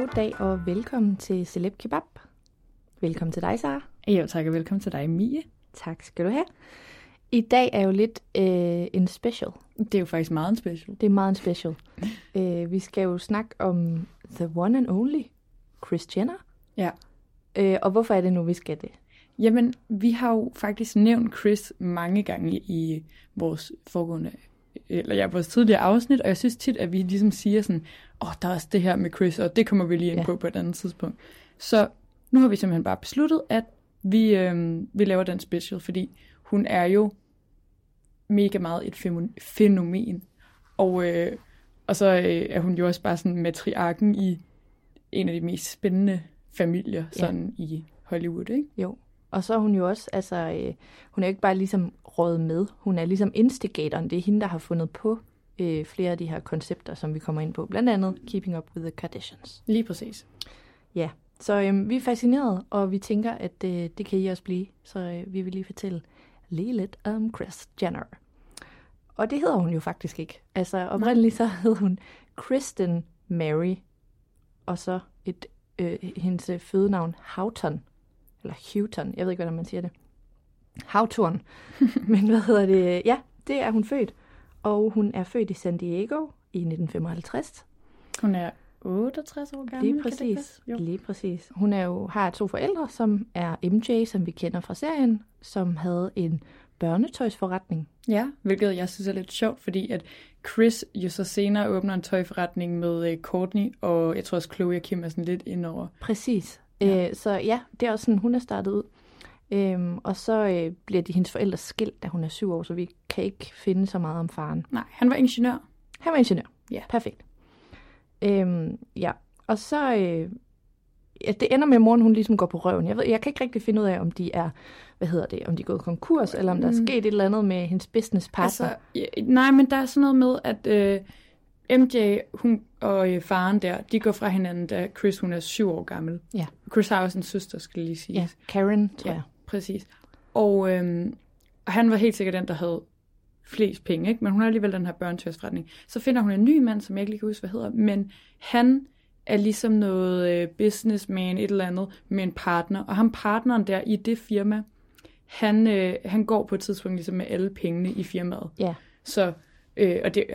God dag og velkommen til Celeb Kebab. Velkommen til dig, Sara. Jo, tak og velkommen til dig, Mie. Tak skal du have. I dag er jo lidt øh, en special. Det er jo faktisk meget en special. Det er meget en special. øh, vi skal jo snakke om the one and only Chris Jenner. Ja. Øh, og hvorfor er det nu, vi skal det? Jamen, vi har jo faktisk nævnt Chris mange gange i vores foregående, eller ja, vores tidligere afsnit, og jeg synes tit, at vi ligesom siger sådan, åh, oh, der er også det her med Chris, og det kommer vi lige ind Ja. på på et andet tidspunkt. Så nu har vi simpelthen bare besluttet, at vi, øh, vi laver den special, fordi hun er jo mega meget et fænomen. Og, øh, og så øh, er hun jo også bare sådan matriarken i en af de mest spændende familier sådan i Hollywood, ikke? Jo. Og så er hun jo også, altså, øh, hun er jo ikke bare ligesom rådet med, hun er ligesom instigatoren. Det er hende, der har fundet på øh, flere af de her koncepter, som vi kommer ind på. Blandt andet Keeping Up with the Kardashians. Lige præcis. Ja, så øhm, vi er fascineret, og vi tænker, at øh, det kan I også blive. Så øh, vi vil lige fortælle lige lidt om Kris Jenner. Og det hedder hun jo faktisk ikke. Altså oprindeligt så hed hun Kristen Mary, og så et øh, hendes øh, fødenavn Houghton, eller Houghton, jeg ved ikke, hvordan man siger det. Houghton. Men hvad hedder det? Ja, det er hun født. Og hun er født i San Diego i 1955. Hun er 68 år gammel. Lige kan det præcis. passe? Jo. Lige præcis. Hun er jo, har to forældre, som er MJ, som vi kender fra serien, som havde en børnetøjsforretning. Ja, hvilket jeg synes er lidt sjovt, fordi at Chris jo så senere åbner en tøjforretning med øh, Courtney, og jeg tror også Chloe og Kim er sådan lidt indover. Præcis. Ja. Øh, så ja, det er også sådan, hun er startet ud. Øhm, og så øh, bliver de hendes forældre skilt, da hun er syv år, så vi kan ikke finde så meget om faren. Nej, han var ingeniør. Han var ingeniør. Ja. Perfekt. Øhm, ja, og så... Øh, ja, det ender med, at moren hun ligesom går på røven. Jeg, ved, jeg kan ikke rigtig finde ud af, om de er, hvad hedder det, om de er gået konkurs, eller om der er Mm. sket et eller andet med hendes business partner. Altså, nej, men der er sådan noget med, at øh, MJ hun og øh, faren der, de går fra hinanden, da Chris hun er syv år gammel. Ja. Chris har også en søster, skal lige sige. ja, Karen, tror Ja, jeg. præcis. Og, øhm, og han var helt sikkert den, der havde flest penge, ikke? men hun har alligevel den her børnetøjsforretning. Så finder hun en ny mand, som jeg ikke lige kan huske, hvad hedder, men han er ligesom noget øh, businessman, et eller andet, med en partner. Og ham partneren der i det firma, han, øh, han går på et tidspunkt ligesom med alle pengene i firmaet. Ja. Så, øh, og det,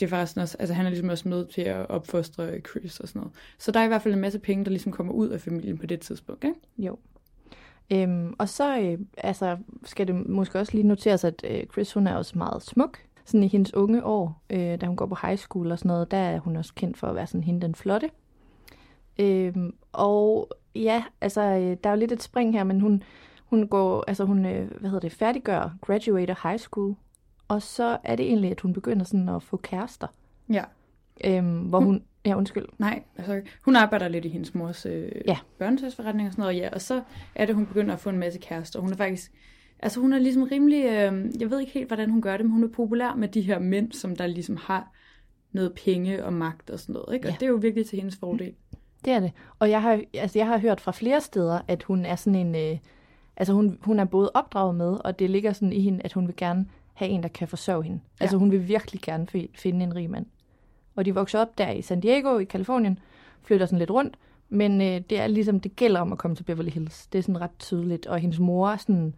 det er faktisk også, altså han er ligesom også med til at opfostre Chris og sådan noget. Så der er i hvert fald en masse penge, der ligesom kommer ud af familien på det tidspunkt, ikke? Jo. Øhm, og så øh, altså, skal det måske også lige noteres, at øh, Chris hun er også meget smuk. Sådan i hendes unge år, øh, da hun går på high school og sådan noget, der er hun også kendt for at være sådan hende den flotte. Øhm, og ja, altså, øh, der er jo lidt et spring her, men hun, hun går, altså hun, øh, hvad hedder det, færdiggør, graduater high school, og så er det egentlig, at hun begynder sådan at få kærester. Ja. Øhm, hvor hun, Ja, undskyld. Nej, altså, hun arbejder lidt i hendes mors øh, Ja. børnetøjsforretning og sådan noget, ja, og så er det, hun begynder at få en masse kærester. Hun er faktisk, altså hun er ligesom rimelig, øh, jeg ved ikke helt, hvordan hun gør det, men hun er populær med de her mænd, som der ligesom har noget penge og magt og sådan noget, ikke? Og Ja. det er jo virkelig til hendes fordel. Det er det. Og jeg har, altså, jeg har hørt fra flere steder, at hun er sådan en... Øh, altså hun, hun er både opdraget med, og det ligger sådan i hende, at hun vil gerne have en, der kan forsørge hende. Ja. Altså hun vil virkelig gerne fi- finde en rig mand. Og de vokser op der i San Diego i Kalifornien, flytter sådan lidt rundt, men øh, det er ligesom, det gælder om at komme til Beverly Hills. Det er sådan ret tydeligt. Og hendes mor sådan...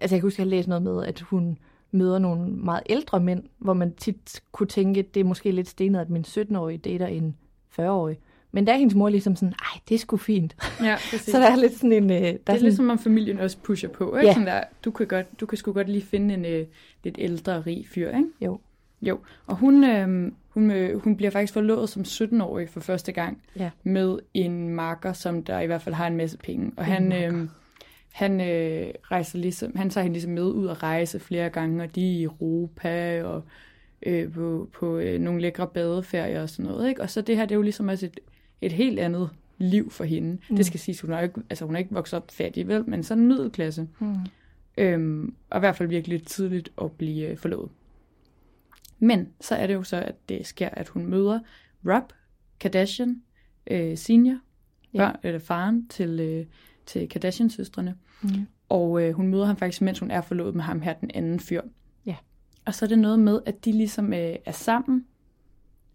Altså jeg kan huske, jeg læste noget med, at hun møder nogle meget ældre mænd, hvor man tit kunne tænke, at det er måske lidt stenet, at min 17-årige dater en 40-årig. Men der er hendes mor ligesom sådan, ej, det er sgu fint. Ja, præcis. Så der er lidt sådan en... Øh, der det er sådan, ligesom, om familien også pusher på, ikke? Ja. Sådan der, du kan, godt, du kan sgu godt lige finde en øh, lidt ældre, rig fyr, ikke? Jo. Jo, og hun, øh, hun, øh, hun bliver faktisk forlovet som 17-årig for første gang Ja. med en marker, som der i hvert fald har en masse penge. Og han, øh, han øh, rejser ligesom, han tager hende ligesom med ud at rejse flere gange, og de er i Europa og øh, på, på øh, nogle lækre badeferier og sådan noget. Ikke? Og så det her, det er jo ligesom også et, et helt andet liv for hende. Mm. Det skal siges, hun er ikke, altså hun er ikke vokset op fattig, vel, men sådan en middelklasse. Mm. Øhm, og i hvert fald virkelig tidligt at blive øh, forlovet. Men så er det jo så, at det sker, at hun møder Rob Kardashian øh, senior, Ja. børn, eller faren til, øh, til Kardashian-søstrene. Mm. Og øh, hun møder ham faktisk, mens hun er forlovet med ham her, den anden fyr. Ja. Og så er det noget med, at de ligesom øh, er sammen.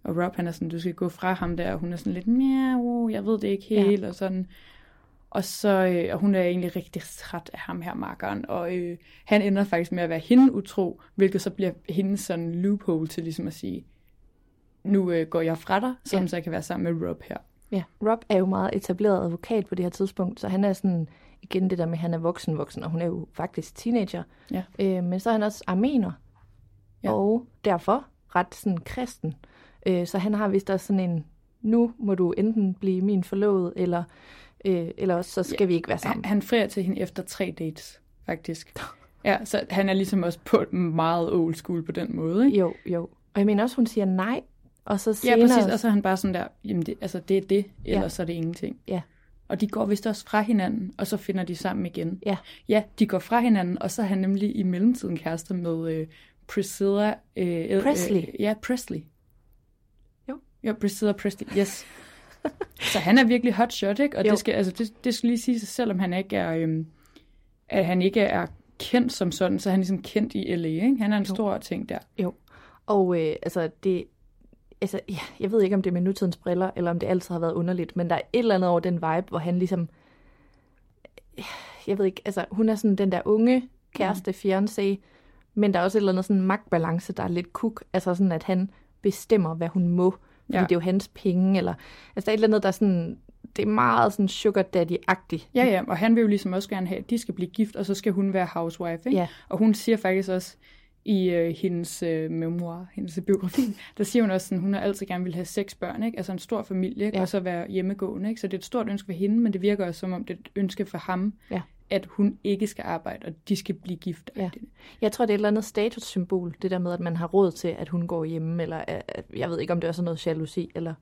Og Rob, han er sådan, du skal gå fra ham der, og hun er sådan lidt, miau, jeg ved det ikke helt, ja. og sådan. Og så, øh, og hun er egentlig rigtig træt af ham her, makkeren, og øh, han ender faktisk med at være hende utro, hvilket så bliver hendes sådan loophole til ligesom at sige, nu øh, går jeg fra dig, så, Ja. så jeg kan være sammen med Rob her. Ja, Rob er jo meget etableret advokat på det her tidspunkt, så han er sådan, igen det der med, at han er voksen voksen, og hun er jo faktisk teenager. Ja. Øh, men så er han også armener. Ja. og derfor ret sådan kristen. Øh, så han har vist også sådan en, nu må du enten blive min forlovede, eller, øh, eller også så skal ja. vi ikke være sammen. Han, han frier til hende efter tre dates, faktisk. Ja, så han er ligesom også på meget old school på den måde, ikke? Jo, jo. Og jeg mener også, hun siger nej, og så Ja, senere... præcis. Og så er han bare sådan der, jamen det, altså det er det, ellers Ja. så er det ingenting. Ja. Og de går vist også fra hinanden, og så finder de sammen igen. Ja. Ja, de går fra hinanden, og så er han nemlig i mellemtiden kærester med øh, Priscilla... Øh, Presley. Øh, ja, Presley. Jo. Ja, Priscilla Presley, yes. så han er virkelig hot shot, ikke? Og Jo. det skal, altså, det, det skal lige sige sig, selvom han ikke er... Øhm, at han ikke er kendt som sådan, så er han ligesom kendt i LA, ikke? Han er en Jo. stor ting der. Jo, og øh, altså det, altså ja, jeg ved ikke om det er med nutidens briller, eller om det altid har været underligt, men der er et eller andet over den vibe, hvor han ligesom, jeg ved ikke, altså hun er sådan den der unge kæreste, fiancé, men der er også et eller andet sådan magtbalance, der er lidt kuk, altså sådan at han bestemmer, hvad hun må, fordi Ja. det er jo hans penge, eller, altså der er et eller andet, der er sådan, det er meget sådan sugar daddy-agtigt. Ja, ja, og han vil jo ligesom også gerne have, at de skal blive gift, og så skal hun være housewife, ikke? Ja. Og hun siger faktisk også i øh, hendes øh, memoir, hendes biografi, der siger hun også, sådan, hun har altid gerne vil have seks børn, ikke? Altså en stor familie, ikke? Ja. Og så være hjemmegående, ikke? Så det er et stort ønske for hende, men det virker også som om, det er et ønske for ham, Ja. At hun ikke skal arbejde, og de skal blive gift. Ja. Jeg tror, det er et eller andet statussymbol, det der med, at man har råd til, at hun går hjemme, eller at, jeg ved ikke, om det er sådan noget jalousi, eller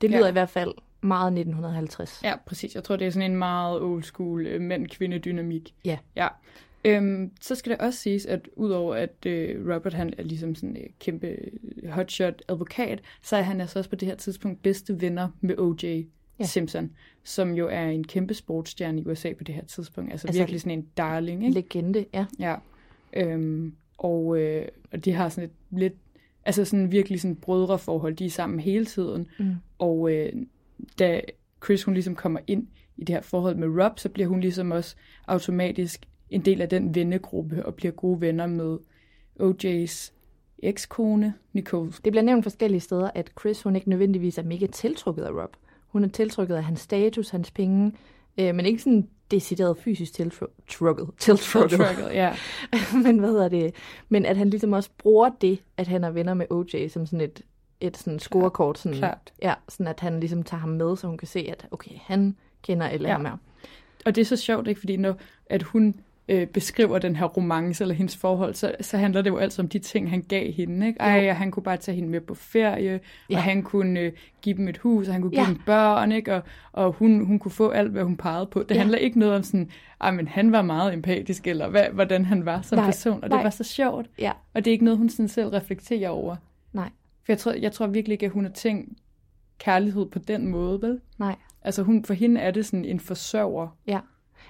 det lyder Ja. i hvert fald meget 1950. Ja, præcis. Jeg tror, det er sådan en meget old school øh, mænd-kvinde-dynamik. Ja. Ja. Øhm, så skal det også siges, at udover at øh, Robert han er ligesom sådan en øh, kæmpe øh, hotshot advokat, så er han altså også på det her tidspunkt bedste venner med O.J. Ja. Simpson, som jo er en kæmpe sportsstjerne i USA på det her tidspunkt. Altså, Altså, altså virkelig sådan en darling, ikke? Legende, ja. Ja. Øhm, og, øh, og de har sådan et lidt, altså sådan virkelig sådan brødreforhold, de er sammen hele tiden. Mm. Og øh, da Chris hun ligesom kommer ind i det her forhold med Rob, så bliver hun ligesom også automatisk en del af den vennegruppe og bliver gode venner med OJ's ekskone, Nicole. Det bliver nævnt forskellige steder, at Chris, hun ikke nødvendigvis er mega tiltrukket af Rob. Hun er tiltrukket af hans status, hans penge, øh, men ikke sådan decideret fysisk tiltrukket. Tiltrukket. Ja. men hvad hedder det? Men at han ligesom også bruger det, at han er venner med OJ, som sådan et, et sådan scorekort. Sådan, klart. Ja, sådan at han ligesom tager ham med, så hun kan se, at okay, han kender eller Ja. ham er. Og det er så sjovt, ikke? Fordi når at hun øh, beskriver den her romance eller hendes forhold, så, så handler det jo altid om de ting, han gav hende. Ikke? Ej, og han kunne bare tage hende med på ferie, ja. Og han kunne øh, give dem et hus, og han kunne give Ja. dem børn, ikke? Og, og hun, hun kunne få alt, hvad hun pegede på. Det Ja. handler ikke noget om sådan, men han var meget empatisk, eller hvad, hvordan han var som Nej, person, og nej. det var så sjovt. Ja, Og det er ikke noget, hun sådan selv reflekterer over. nej, For jeg tror, jeg tror virkelig ikke, at hun har tænkt kærlighed på den måde, vel? nej. Altså hun, for hende er det sådan en forsørger. Ja.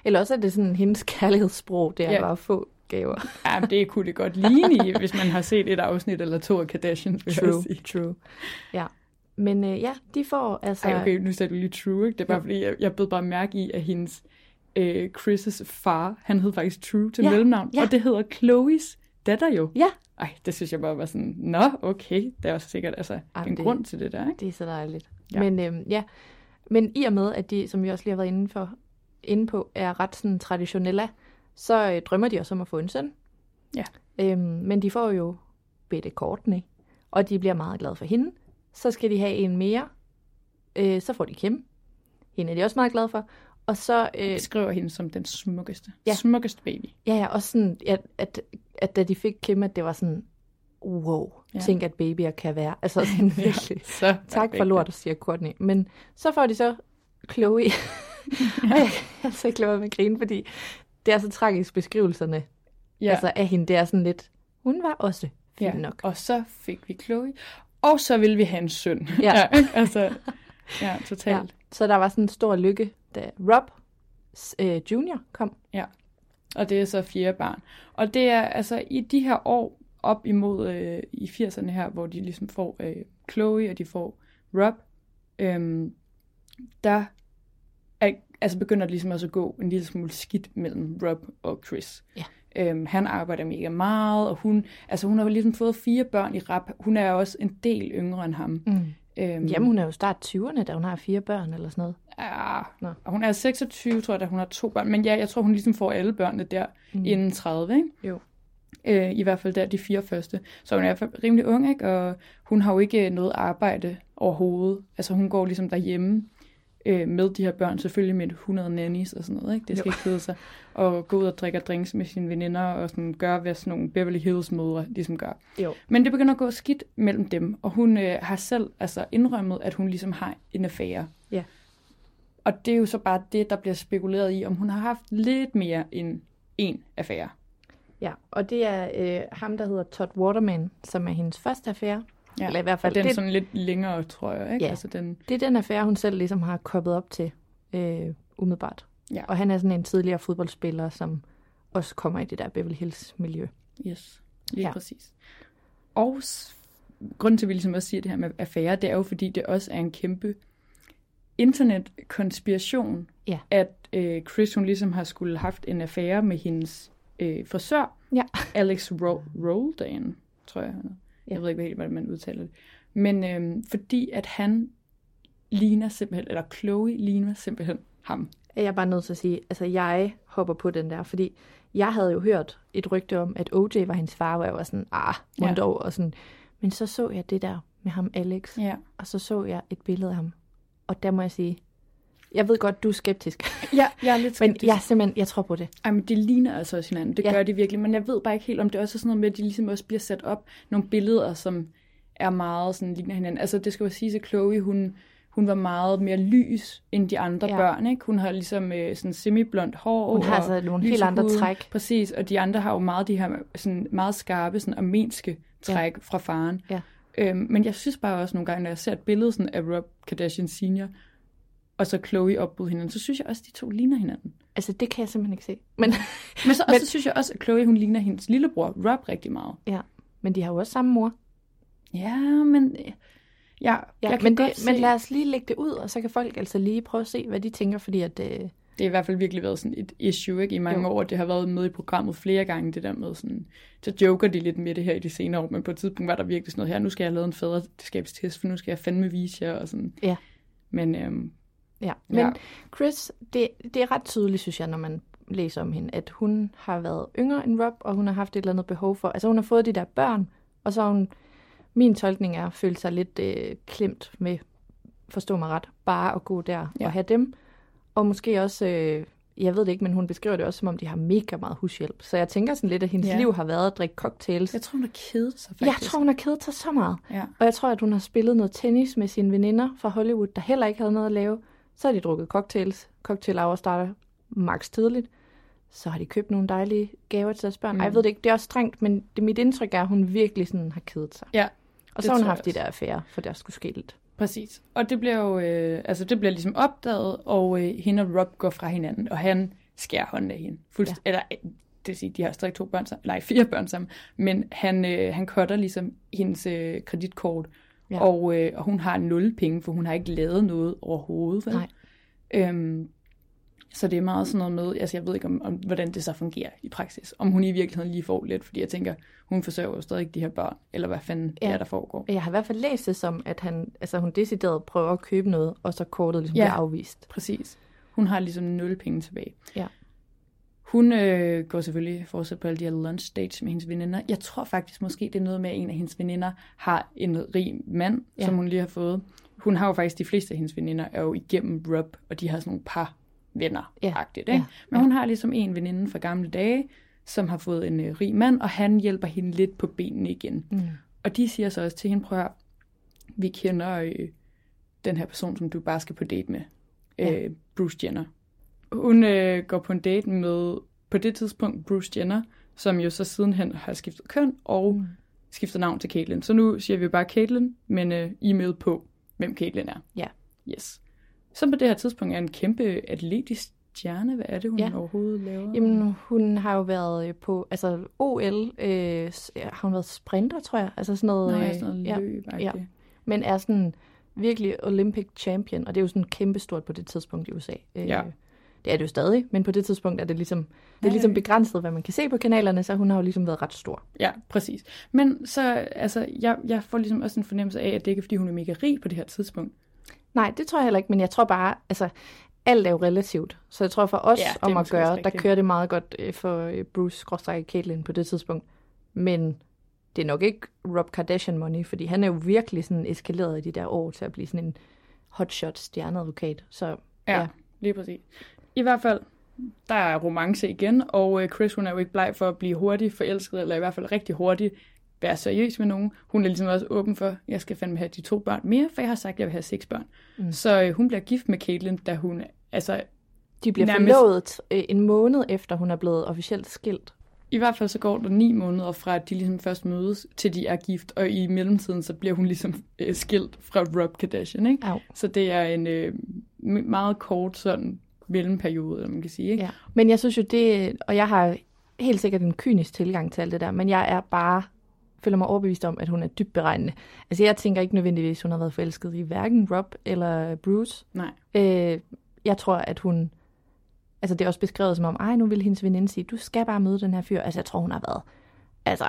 Eller også er det sådan hendes kærlighedssprog, det er Ja. bare at få gaver. Ja, det kunne det godt ligne hvis man har set et afsnit eller to af jeg True, true. Ja. Men øh, ja, de får altså... Ej, okay, nu sagde du lige true, ikke? Det er bare Jo. fordi, jeg, jeg bed bare mærke i, at hendes øh, Chris' far, han hed faktisk True til Ja, mellemnavn, ja. og det hedder Chloe's datter jo. Ja, Ej, det synes jeg bare var sådan, nå, okay, der er også sikkert altså, Ej, en det- grund til det der, ikke? det er så dejligt. Ja. Ja. Men øhm, ja, men i og med, at de, som vi også lige har været inde, for, inde på, er ret sådan traditionelle, så øh, drømmer de også om at få en søn. Ja. Øhm, men de får jo Bette Courtney, og de bliver meget glade for hende. Så skal de have en mere. Øh, så får de Kim. Hende er de også meget glade for. Og så, øh, Jeg skriver hende som den smukkeste. Ja. Smukkeste baby. ja, ja, også sådan, at, at, at da de fik Kim, at det var sådan, wow, Ja. tænk at babyer kan være. Altså sådan virkelig. Så Tak for lort, siger Courtney. Men så får de så Chloe. og jeg kan altså ikke lade være med at grine, fordi det er så tragisk beskrivelserne Ja. ja. altså, af hende. Det er sådan lidt, hun var også fin ja. nok. Og så fik vi Chloe, og så ville vi have en søn. Ja. ikke? altså, ja, Ja. totalt. Så der var sådan en stor lykke, da Rob øh, Junior kom. Ja. Og det er så fjerde barn. Og det er altså i de her år op imod øh, i 80'erne her, hvor de ligesom får øh, Chloe, og de får Rob, øhm, der er, altså begynder det ligesom også at gå en lille smule skidt mellem Rob og Chris. Ja. Øhm, han arbejder mega meget, og hun, altså hun har jo ligesom fået fire børn i rap. Hun er også en del yngre end ham. Mm. Øhm, Jamen, hun er jo start 20'erne, da hun har fire børn eller sådan noget. Ja, Nå. og hun er 26, tror jeg, da hun har to børn. Men ja, jeg tror, hun ligesom får alle børnene der mm. inden 30, ikke? Jo. Øh, I hvert fald der de fire første. Så hun er i hvert fald rimelig ung, ikke? Og hun har jo ikke noget arbejde overhovedet. Altså hun går ligesom derhjemme øh, med de her børn, selvfølgelig med 100 nannies og sådan noget, ikke? Det skal Jo. ikke hedde sig. Og gå ud og drikke drinks med sine veninder og sådan gøre, hvad sådan nogle Beverly Hills mødre ligesom gør. Jo. Men det begynder at gå skidt mellem dem, og hun øh, har selv altså indrømmet, at hun ligesom har en affære. Ja. Og det er jo så bare det, der bliver spekuleret i, om hun har haft lidt mere end en affære. Ja, og det er øh, ham, der hedder Todd Waterman, som er hendes første affære. Ja. Eller i hvert fald, og den er sådan lidt længere, tror jeg. Ikke? Ja. Altså den, Det er den affære, hun selv ligesom har koppet op til øh, umiddelbart. Ja. Og han er sådan en tidligere fodboldspiller, som også kommer i det der Beverly Hills miljø. yes, lige ja. Præcis. Og grunden til, at vi ligesom også siger det her med affære, det er jo, fordi det også er en kæmpe internetkonspiration, Ja. at øh, Chris, hun ligesom har skulle haft en affære med hendes øh, frisør, Ja. Alex Ro- Roldan, tror jeg. Jeg ved ikke helt, hvordan man udtaler det. Men øh, fordi at han ligner simpelthen, eller Chloe ligner simpelthen ham. Jeg er bare nødt til at sige, altså jeg hopper på den der, fordi jeg havde jo hørt et rygte om, at OJ var hendes far, hvor jeg var sådan, ah, Ja. ja. dog, og sådan. Men så så jeg det der med ham, Alex, Ja. og så så jeg et billede af ham. Og der må jeg sige, jeg ved godt, du er skeptisk, Ja, jeg er lidt men skeptisk. jeg simpelthen, jeg tror på det. Ej, men det ligner altså også hinanden. Det ja. Gør de virkelig. Men jeg ved bare ikke helt, om det også er sådan noget med, at de ligesom også bliver sat op nogle billeder, som er meget sådan ligner hinanden. Altså, det skal jo sige, at Chloe, hun, hun var meget mere lys end de andre ja. Børn, ikke? Hun har ligesom øh, sådan semi-blondt hår. Hun har altså nogle helt andre huden. træk. Præcis, og de andre har jo meget de her sådan meget skarpe, sådan armenske træk ja. fra faren. Ja. Øhm, men jeg synes bare også nogle gange, når jeg ser et billede sådan af Rob Kardashian Senior, og så Chloe op mod hinanden, så synes jeg også, at de to ligner hinanden. Altså, det kan jeg simpelthen ikke se. Men, Men så, Men- så synes jeg også, at Chloe, hun ligner hendes lillebror, Rob, rigtig meget. ja, men de har jo også samme mor. Ja, men... Ja, Ja, jeg kan men, godt det, se, men lad os lige lægge det ud, og så kan folk altså lige prøve at se, hvad de tænker, fordi at, øh, det har i hvert fald virkelig været sådan et issue ikke? i mange Jo. år. Det har været med i programmet flere gange, det der med sådan... Så joker de lidt med det her i de senere år, men på et tidspunkt var der virkelig sådan noget her, nu skal jeg lavet en faderskabstest, for nu skal jeg fandme vise jer, og sådan. Ja. Men øhm, ja. Men Ja. Chris, det, det er ret tydeligt, synes jeg, når man læser om hende, at hun har været yngre end Rob, og hun har haft et eller andet behov for, altså hun har fået de der børn, og så har hun, min tolkning er, følt sig lidt øh, klemt med, forstå mig ret, bare at gå der Ja. og have dem, og måske også øh, jeg ved det ikke, men hun beskriver det også, som om de har mega meget hushjælp. Så jeg tænker sådan lidt, at hendes ja. liv har været at drikke cocktails. Jeg tror, hun har kedet sig faktisk. Jeg tror, hun har kedet sig så meget. Ja. Og jeg tror, at hun har spillet noget tennis med sine veninder fra Hollywood, der heller ikke havde noget at lave. Så har de drukket cocktails. Cocktail hour starter max tidligt. Så har de købt nogle dejlige gaver til deres børn. Mm. Mm. Ej, jeg ved det ikke, det er også strengt, men det, mit indtryk er, at hun virkelig sådan har kedet sig. Ja, Og så har hun haft de der affærer, for der skulle ske lidt. Præcis. Og det bliver jo, øh, altså det bliver ligesom opdaget, og øh, hende og Rob går fra hinanden, og han skærer hånden af hende. Fuldst- ja. Eller, øh, det vil sige, de har stadig to børn sammen, nej, fire børn sammen, men han, øh, han cutter ligesom hendes øh, kreditkort, Ja. og, øh, og hun har nul penge, for hun har ikke lavet noget overhovedet. Vel? Nej. Øhm, så det er meget sådan noget med, altså jeg ved ikke, om, om, hvordan det så fungerer i praksis. Om hun i virkeligheden lige får lidt, fordi jeg tænker, hun forsørger jo stadig de her børn, eller hvad fanden ja. Er, der foregår. Jeg har i hvert fald læst det som, at han, altså hun decideret prøver at købe noget, og så kortet ligesom ja. bliver afvist. Præcis. Hun har ligesom nul penge tilbage. Ja. Hun øh, går selvfølgelig fortsat på alle de her lunch dates med hendes veninder. Jeg tror faktisk måske, det er noget med, at en af hendes veninder har en rig mand, ja. Som hun lige har fået. Hun har jo faktisk, de fleste af hendes veninder er jo igennem Rob, og de har sådan nogle par venner Ja. ikke? Ja. Men hun har ligesom en veninde fra gamle dage, som har fået en øh, rig mand, og han hjælper hende lidt på benene igen. Mm. Og de siger så også til hende, prøv at vi kender øh, den her person, som du bare skal på date med. Ja. Øh, Bruce Jenner. Hun øh, går på en date med, på det tidspunkt, Bruce Jenner, som jo så sidenhen har skiftet køn og mm. skiftet navn til Caitlyn. Så nu siger vi bare Caitlyn, men øh, I med på, hvem Caitlyn er. Ja. Yes. Så på det her tidspunkt er en kæmpe atletisk stjerne. Hvad er det, hun Ja. overhovedet laver? Jamen, hun har jo været øh, på, altså OL, øh, har hun været sprinter, tror jeg. Altså sådan noget, Nej, øh, sådan noget ja, løb ja. Men er sådan virkelig Olympic champion, og det er jo sådan kæmpestort på det tidspunkt i USA. Øh, Ja. Det er det jo stadig, men på det tidspunkt er det ligesom, det er ligesom begrænset, hvad man kan se på kanalerne, så hun har jo ligesom været ret stor. Ja, præcis. Men så, altså, jeg, jeg får ligesom også en fornemmelse af, at det ikke er, fordi hun er mega rig på det her tidspunkt. Nej, det tror jeg heller ikke, men jeg tror bare, altså, alt er jo relativt. Så jeg tror for os Ja, om at gøre, der kører det meget godt øh, for øh, Bruce Caitlyn på det tidspunkt. Men det er nok ikke Rob Kardashian money, fordi han er jo virkelig sådan eskaleret i de der år til at blive sådan en hotshot stjerneadvokat. Så Ja. ja. lige præcis. I hvert fald, der er romance igen, og øh, Chris, hun er jo ikke bleg for at blive hurtigt forelsket, eller i hvert fald rigtig hurtigt være seriøs med nogen. Hun er ligesom også åben for, jeg skal fandme have de to børn mere, for jeg har sagt, at jeg vil have seks børn. Mm. Så øh, hun bliver gift med Caitlyn, da hun, altså de bliver Nærmest- forlovet øh, en måned efter, hun er blevet officielt skilt. i hvert fald så går der ni måneder fra, at de ligesom først mødes, til de er gift, og i mellemtiden så bliver hun ligesom øh, skilt fra Rob Kardashian, ikke? Au. Så det er en øh, meget kort sådan mellemperiode, eller man kan sige, ikke? Ja. Men jeg synes jo det, og jeg har helt sikkert en kynisk tilgang til alt det der, men jeg er bare, føler mig overbevist om, at hun er dybt beregnende. Altså jeg tænker ikke nødvendigvis, hun har været forelsket i hverken Rob eller Bruce. Nej. Øh, jeg tror, at hun, altså det er også beskrevet som om, ej nu vil hendes veninde sige, du skal bare møde den her fyr. Altså jeg tror, hun har været, altså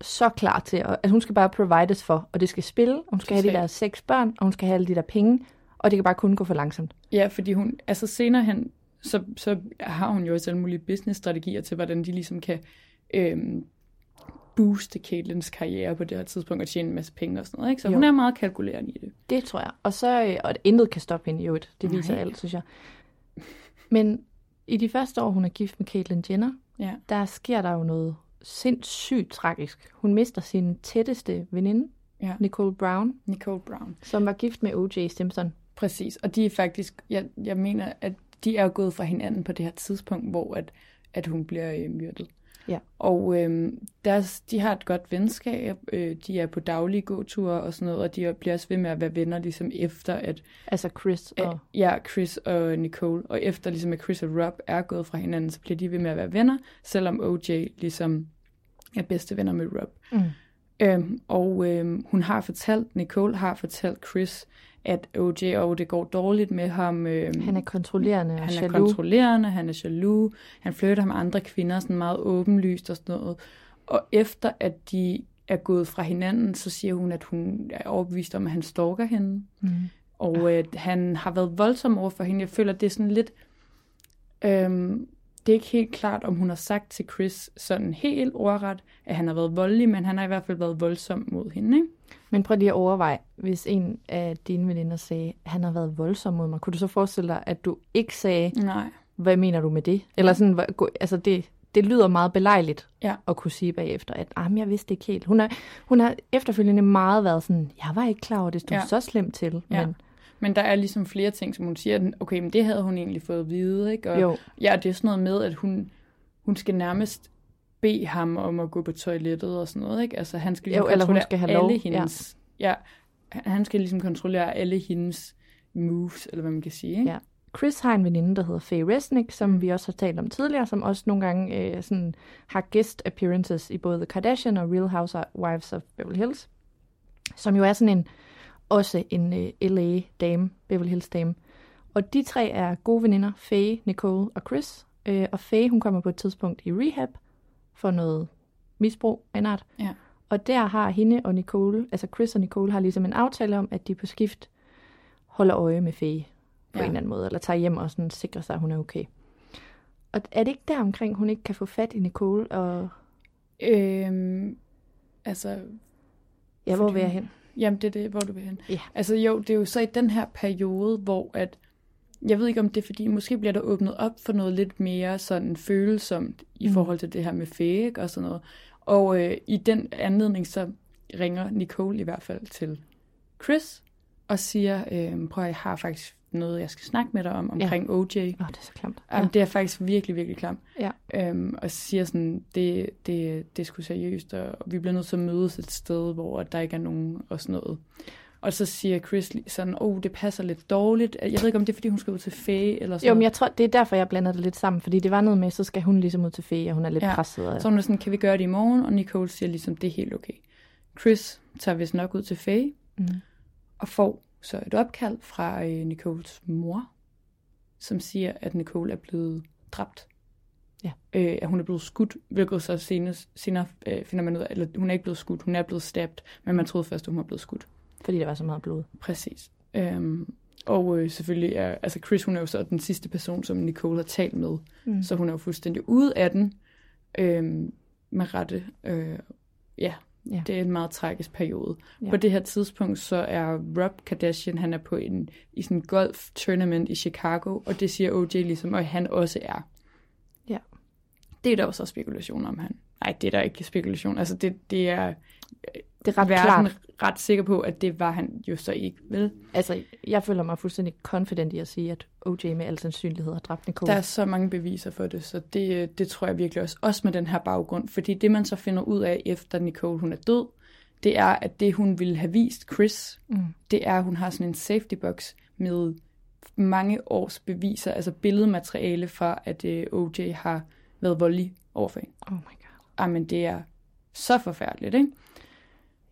så klar til, at altså, hun skal bare provides for, og det skal spille, og hun skal have de der seks børn, og hun skal have alle de der penge, og det kan bare kun gå for langsomt. Ja, fordi hun, altså senere hen, så, så har hun jo også alle mulige business-strategier til, hvordan de ligesom kan øhm, booste Caitlyns karriere på det her tidspunkt og tjene en masse penge og sådan noget. Ikke? Så Jo. hun er meget kalkulerende i det. Det tror jeg. Og så, øh, og intet kan stoppe hende i øvrigt. Det viser Nej. alt, synes jeg. Men i de første år, hun er gift med Caitlyn Jenner, Ja. der sker der jo noget sindssygt tragisk. Hun mister sin tætteste veninde, ja. Nicole Brown, Nicole Brown. som var gift med O.J. Simpson. Præcis. Og de er faktisk, jeg, jeg mener, at de er gået fra hinanden på det her tidspunkt, hvor at, at hun bliver øh, myrdet. Ja. Og øh, deres, de har et godt venskab, øh, de er på daglige gåture og sådan noget, og de bliver også ved med at være venner, ligesom efter at Altså Chris og... Ja, Chris og Nicole. Og efter ligesom at Chris og Rob er gået fra hinanden, så bliver de ved med at være venner, selvom OJ ligesom er bedste venner med Rob. Mm. Øhm, og øhm, hun har fortalt, Nicole har fortalt Chris, at OJ og det går dårligt med ham. Øhm, Han er kontrollerende og han er jaloux. kontrollerende, han er jaloux, han flytter med andre kvinder sådan meget åbenlyst og sådan noget. Og efter at de er gået fra hinanden, så siger hun, at hun er overbevist om, at han stalker hende. Mm. Og øh, han har været voldsom over for hende. Jeg føler, det er sådan lidt... Øhm, det er ikke helt klart, om hun har sagt til Chris sådan helt ordret, at han har været voldelig, men han har i hvert fald været voldsom mod hende, ikke? Men prøv lige at overveje, hvis en af dine veninder sagde, at han har været voldsom mod mig. Kunne du så forestille dig, at du ikke sagde, Nej. hvad mener du med det? Eller sådan, altså det, det lyder meget belejligt Ja. at kunne sige bagefter, at ah, jeg vidste ikke helt. Hun har, hun har efterfølgende meget været sådan, jeg var ikke klar over, det stod Ja. så slemt til. Ja. Men Men der er ligesom flere ting, som hun siger, okay, men det havde hun egentlig fået at vide, ikke? Og, Jo. Ja, det er sådan noget med, at hun, hun skal nærmest bede ham om at gå på toilettet og sådan noget, ikke? Altså, han skal ligesom Jo, eller kontrollere skal have lov, alle hendes... Ja. ja. han- Han skal ligesom kontrollere alle hendes moves, eller hvad man kan sige, ikke? Ja. Chris har en veninde, der hedder Faye Resnick, som vi også har talt om tidligere, som også nogle gange øh, sådan, har guest appearances i både The Kardashian og Real Housewives of Beverly Hills, som jo er sådan en, også en øh, LA-dame, Beverly Hills-dame. Og de tre er gode veninder, Faye, Nicole og Chris. Øh, og Faye, hun kommer på et tidspunkt i rehab for noget misbrug af en art. Ja. Og der har hende og Nicole, altså Chris og Nicole, har ligesom en aftale om, at de på skift holder øje med Faye på Ja. en eller anden måde, eller tager hjem og sådan sikrer sig, at hun er okay. Og er det ikke der omkring, hun ikke kan få fat i Nicole? Og Øhm, altså, ja, hvor vil jeg hen? Jamen, det er det, hvor du vil hen. Ja. Altså jo, det er jo så i den her periode, hvor at, jeg ved ikke om det er fordi, måske bliver der åbnet op for noget lidt mere sådan følsomt i Mm. forhold til det her med fæk og sådan noget. Og øh, i den anledning, så ringer Nicole i hvert fald til Chris og siger, øh, prøv at jeg har faktisk noget, jeg skal snakke med dig om, omkring OJ. Åh, oh, det er så klamt. Ja. Det er faktisk virkelig, virkelig klamt. Ja. Øhm, og siger sådan, det, det, det er sgu seriøst, og vi bliver nødt til at mødes et sted, hvor der ikke er nogen og sådan noget. Og så siger Chris sådan, åh, oh, det passer lidt dårligt. Jeg ved ikke, om det er, fordi hun skal ud til Faye, eller sådan Jo, men jeg tror, det er derfor, jeg blander det lidt sammen, fordi det var noget med, så skal hun ligesom ud til Faye, og hun er lidt Ja. presset. Og... Så hun er sådan, kan vi gøre det i morgen? Og Nicole siger ligesom, det er helt okay. Chris tager vist nok ud til Faye, Mm. og får så et opkald fra øh, Nicoles mor, som siger, at Nicole er blevet dræbt. Ja. Øh, at hun er blevet skudt, hvilket så senere, senere øh, finder man ud af, eller hun er ikke blevet skudt, hun er blevet stabbed, men man troede først, at hun var blevet skudt. Fordi der var så meget blod. Præcis. Øhm, og øh, selvfølgelig er, altså Chris, hun er jo så den sidste person, som Nicole har talt med, Mm. så hun er jo fuldstændig ude af den, øhm, med rette. Øh, ja, Ja. det er en meget tragisk periode. Ja. På det her tidspunkt, så er Rob Kardashian, han er på en, i sådan en golf tournament i Chicago, og det siger OJ ligesom, og han også er. Ja. Det er der også spekulation om han. Nej, det er der ikke spekulation. Altså, det, det er Det er ret verden klart. ret sikker på, at det var han jo så ikke, vel? Altså, jeg føler mig fuldstændig confident i at sige, at OJ med al sandsynlighed har dræbt Nicole. Der er så mange beviser for det, så det, det tror jeg virkelig også, også med den her baggrund. Fordi det, man så finder ud af, efter Nicole hun er død, det er, at det, hun ville have vist Chris, Mm. det er, at hun har sådan en safety box med mange års beviser, altså billedmateriale fra, at øh, OJ har været voldelig overfor hende. Oh my god. Jamen, det er så forfærdeligt, ikke?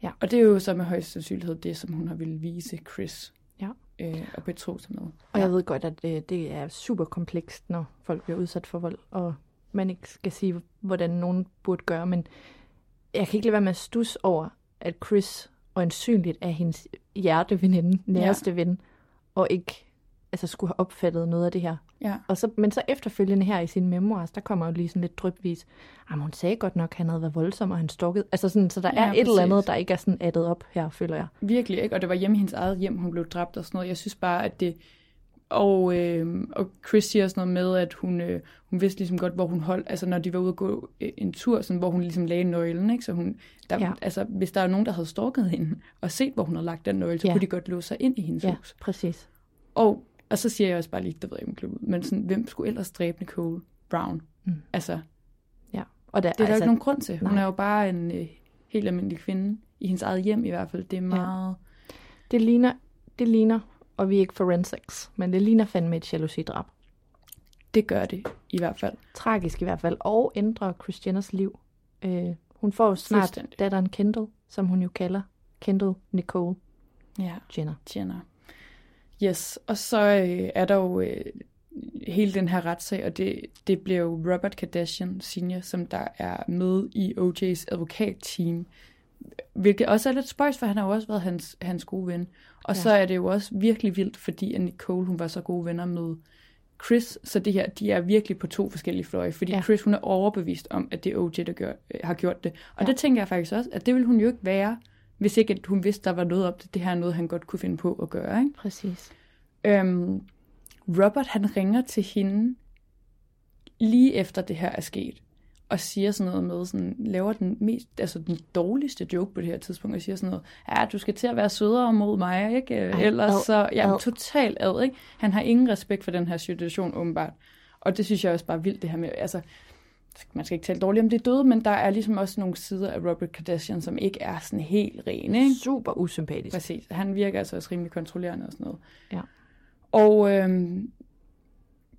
Ja. Og det er jo så med højst sandsynlighed det, som hun har ville vise Chris Ja. øh, og betro sig med. Og jeg ved godt, at det, det er super komplekst, når folk bliver udsat for vold, og man ikke skal sige, hvordan nogen burde gøre, men jeg kan ikke lade være med at stusse over, at Chris øjensynligt er hendes hjerteveninde, næreste ja. ven, og ikke altså, skulle have opfattet noget af det her. Ja. Og så, men så efterfølgende her i sine memoirs, der kommer jo lige sådan lidt drypvis, jamen hun sagde godt nok, at han havde været voldsom, og han stalkede. Altså sådan, så der Ja, er et eller præcis. andet, der ikke er sådan addet op her, føler jeg. Virkelig ikke, og det var hjemme i hendes eget hjem, hun blev dræbt og sådan noget. Jeg synes bare, at det... Og, øh, og Chris siger sådan noget med, at hun, øh, hun vidste ligesom godt, hvor hun holdt, altså når de var ude at gå øh, en tur, sådan, hvor hun ligesom lagde nøglen, ikke? Så hun, der, Ja. altså, hvis der er nogen, der havde stalket hende og set, hvor hun havde lagt den nøgle, så ja. kunne de godt låse sig ind i hendes Ja, hus. præcis. Og, og så siger jeg også bare lige, det ved jeg ikke, men sådan, hvem skulle ellers dræbe Nicole Brown? Mm. Altså, Ja. Og der, det er der jo ikke nogen grund til. Hun nej. er jo bare en øh, helt almindelig kvinde, i hendes eget hjem i hvert fald. Det er meget... Det ligner, det ligner, og vi er ikke forensics, men det ligner fandme et jalousidrab. Det gør det i hvert fald. Tragisk i hvert fald, og ændrer Kris Jenners liv. Øh, hun får jo snart datteren Kendall, som hun jo kalder Kendall Nicole Ja. Jenner. Jenner. Yes, og så øh, er der jo øh, hele den her retssag, og det, det bliver jo Robert Kardashian Senior, som der er med i OJ's advokatteam. Hvilket også er lidt spøjs, for han har jo også været hans, hans gode ven. Og Ja. så er det jo også virkelig vildt, fordi Nicole, hun var så gode venner med Chris, så det her, de er virkelig på to forskellige fløje, fordi Ja. Chris, hun er overbevist om, at det er OJ, der gør, øh, har gjort det. Og Ja. det tænker jeg faktisk også, at det ville hun jo ikke være, hvis ikke at hun vidste, der var noget om det. Det her er noget, han godt kunne finde på at gøre, ikke? Præcis. Øhm, Robert, han ringer til hende lige efter det her er sket, og siger sådan noget med, sådan, laver den mest, altså den dårligste joke på det her tidspunkt, og siger sådan noget, ja, du skal til at være sødere mod mig, ikke? Ej, Ellers ad, så, ja, ad. totalt ad, ikke? Han har ingen respekt for den her situation, åbenbart. Og det synes jeg også bare vildt, det her med, altså, man skal ikke tale dårligt om det døde, men der er ligesom også nogle sider af Robert Kardashian, som ikke er sådan helt rene. Ikke? Super usympatisk. Præcis. Han virker altså også rimelig kontrollerende og sådan noget. Ja. Og øhm,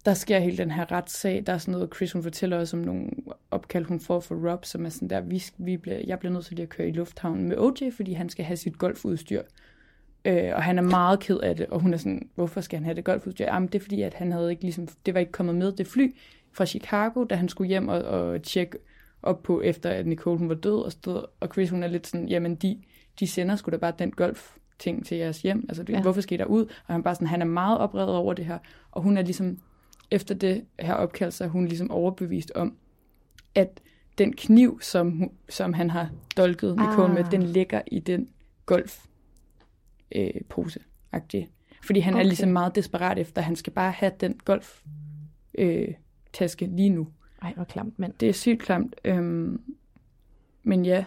der sker hele den her retssag. Der er sådan noget, Chris hun fortæller os om nogle opkald, hun får for Rob, som er sådan der, vi, vi bliver, jeg bliver nødt til lige at køre i lufthavnen med OJ, fordi han skal have sit golfudstyr. Øh, og han er meget ked af det, og hun er sådan, hvorfor skal han have det golfudstyr? Jamen, det er fordi, at han havde ikke ligesom, det var ikke kommet med det fly fra Chicago, da han skulle hjem og, og tjekke op på, efter at Nicole hun var død, og, stod, og Chris hun er lidt sådan, jamen de, de sender sgu da bare den golf ting til jeres hjem, altså det, ja. hvorfor skal I der ud? Og han bare sådan, han er meget oprevet over det her, og hun er ligesom, efter det her opkald, så er hun ligesom overbevist om, at den kniv, som, som han har dolket Nicole ah. med, den ligger i den golf øh, pose -agtig. Fordi han okay. er ligesom meget desperat efter, han skal bare have den golf øh, taske lige nu. Ej, hvor klamt, mand. Det er sygt klamt. Øhm, men ja,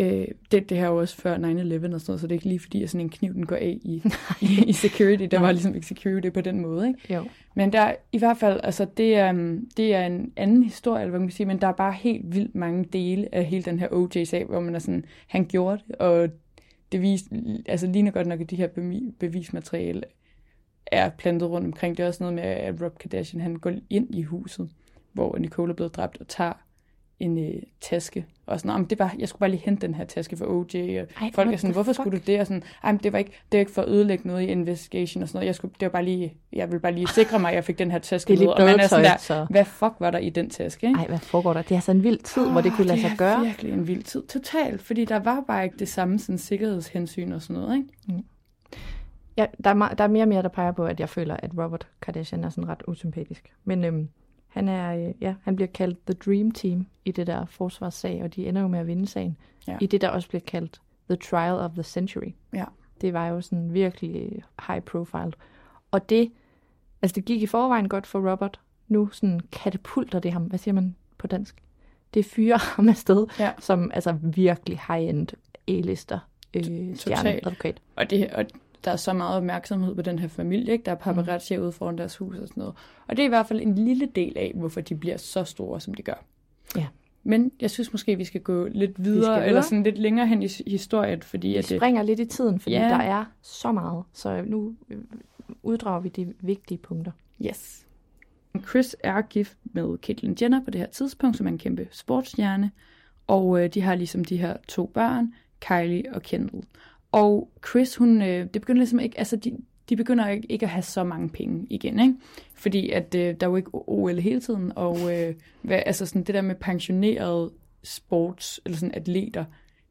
øh, det, det her er jo også før 9-11 og sådan noget, så det er ikke lige fordi, at sådan en kniv, den går af i, i, i security. Der var ligesom ikke security på den måde, ikke? Jo. Men der i hvert fald, altså det er, øhm, det er en anden historie, eller hvad man kan sige, men der er bare helt vildt mange dele af hele den her OJ-sag, hvor man er sådan, han gjorde det, og det vis, altså ligner godt nok, at de her bevismateriale er plantet rundt omkring. Det er også noget med, at Rob Kardashian han går ind i huset, hvor Nicole er blevet dræbt og tager en øh, taske. Og sådan, men det var, jeg skulle bare lige hente den her taske for OJ. Og Ej, folk er sådan, hvorfor fuck? skulle du det? Og sådan, Ej, men det var ikke, det var ikke for at ødelægge noget i investigation og sådan noget. Jeg, skulle, det var bare lige, jeg ville bare lige sikre mig, at jeg fik den her taske det er med. Og man er sådan der, så... hvad fuck var der i den taske? Ikke? Ej, hvad foregår der? Det er altså en vild tid, oh, hvor det kunne lade sig gøre. Det er virkelig en vild tid. Totalt. Fordi der var bare ikke det samme sådan, sikkerhedshensyn og sådan noget. Ikke? Mm. Ja, der, er, der er mere og mere, der peger på, at jeg føler, at Robert Kardashian er sådan ret usympatisk. Men øhm, han, er, øh, ja, han bliver kaldt The Dream Team i det der forsvarssag, og de ender jo med at vinde sagen. Ja. I det, der også bliver kaldt The Trial of the Century. Ja. Det var jo sådan virkelig high profile. Og det, altså det gik i forvejen godt for Robert. Nu sådan katapulter det ham, hvad siger man på dansk? Det fyrer ham afsted, ja. som altså virkelig high-end A-lister øh, stjerneadvokat. Og det, og der er så meget opmærksomhed på den her familie. Ikke? Der er paparazzi mm. ude foran deres hus og sådan noget. Og det er i hvert fald en lille del af, hvorfor de bliver så store, som de gør. Ja. Men jeg synes måske, vi skal gå lidt videre, videre. eller sådan lidt længere hen i historien. Fordi vi at det... springer lidt i tiden, fordi ja. der er så meget. Så nu øh, uddrager vi de vigtige punkter. Yes. Chris er gift med Caitlyn Jenner på det her tidspunkt, som er en kæmpe sportsstjerne. Og øh, de har ligesom de her to børn, Kylie og Kendall. Og Chris, hun, øh, det begynder ligesom ikke, altså de, de begynder ikke, ikke at have så mange penge igen, ikke? Fordi at øh, der er jo ikke OL hele tiden, og øh, hvad, altså sådan det der med pensionerede sports, eller sådan atleter,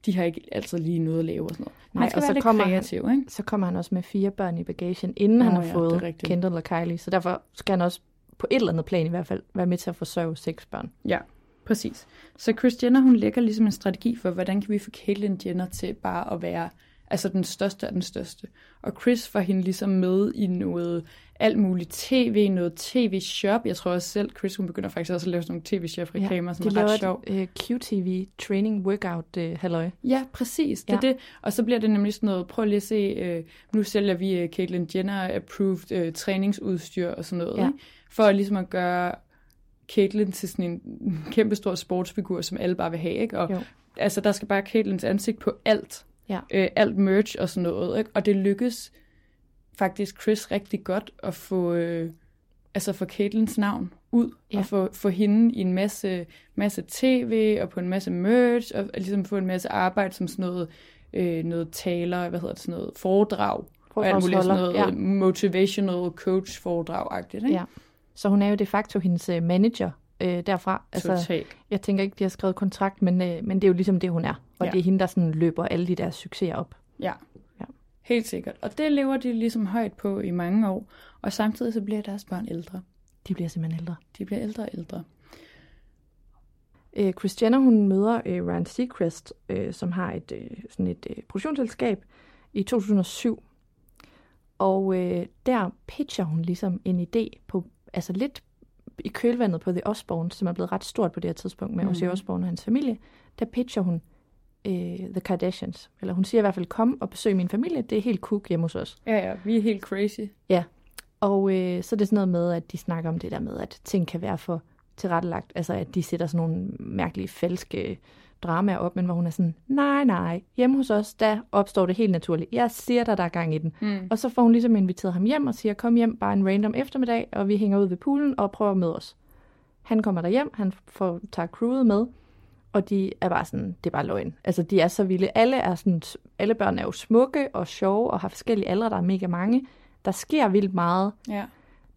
de har ikke altid lige noget at lave og sådan noget. Nej, og så kommer, kreativ, han, ikke? så kommer han også med fire børn i bagagen, inden oh, han har ja, fået Kendall og Kylie. Så derfor skal han også på et eller andet plan i hvert fald være med til at forsørge seks børn. Ja, præcis. Så Chris Jenner, hun lægger ligesom en strategi for, hvordan kan vi få Caitlyn Jenner til bare at være Altså den største af den største. Og Chris får hende ligesom med i noget alt muligt tv, noget tv-shop. Jeg tror også selv, Chris hun begynder faktisk også at lave sådan nogle tv-shop-reklamer, ja, som er ret sjov. Uh, QTV training workout uh, halløj. Ja, præcis. Det ja. det. Og så bliver det nemlig sådan noget, prøv lige at se, uh, nu sælger vi uh, Caitlyn Jenner approved uh, træningsudstyr og sådan noget. Ja. Ikke? For ligesom at gøre Caitlyn til sådan en kæmpe stor sportsfigur, som alle bare vil have. Ikke? Og, altså, der skal bare Caitlyns ansigt på alt ja. øh, alt merch og sådan noget. Ikke? Og det lykkes faktisk Chris rigtig godt at få, øh, altså få Caitlyns navn ud, ja. og få, få hende i en masse, masse tv, og på en masse merch, og ligesom få en masse arbejde som sådan noget, øh, noget taler, hvad hedder det, sådan noget foredrag, og alt muligt sådan noget ja. motivational coach foredrag-agtigt. Ikke? Ja. Så hun er jo de facto hendes øh, manager øh, derfra. Altså, Total. Jeg tænker ikke, de har skrevet kontrakt, men, øh, men det er jo ligesom det, hun er. Og ja. det er hende, der sådan løber alle de der succeser op. Ja. ja, helt sikkert. Og det lever de ligesom højt på i mange år. Og samtidig så bliver deres børn ældre. De bliver simpelthen ældre. De bliver ældre og ældre. Øh, Chris Jenner, hun møder øh, Ryan Seacrest, øh, som har et, øh, sådan et øh, produktionsselskab i 2007. Og øh, der pitcher hun ligesom en idé på, altså lidt i kølvandet på The Osbournes, som er blevet ret stort på det her tidspunkt med mm. Ozzy Osbourne og hans familie, der pitcher hun øh, The Kardashians. Eller hun siger i hvert fald, kom og besøg min familie, det er helt cook hjemme hos os. Ja, ja, vi er helt crazy. Ja, og øh, så er det sådan noget med, at de snakker om det der med, at ting kan være for tilrettelagt. Altså, at de sætter sådan nogle mærkelige, falske dramaer op, men hvor hun er sådan, nej, nej, hjemme hos os, der opstår det helt naturligt. Jeg siger dig, der er gang i den. Mm. Og så får hun ligesom inviteret ham hjem og siger, kom hjem bare en random eftermiddag, og vi hænger ud ved poolen og prøver at møde os. Han kommer der hjem, han får, tager crewet med, og de er bare sådan, det er bare løgn. Altså, de er så vilde. Alle, er sådan, alle børn er jo smukke og sjove og har forskellige aldre, der er mega mange. Der sker vildt meget. Ja.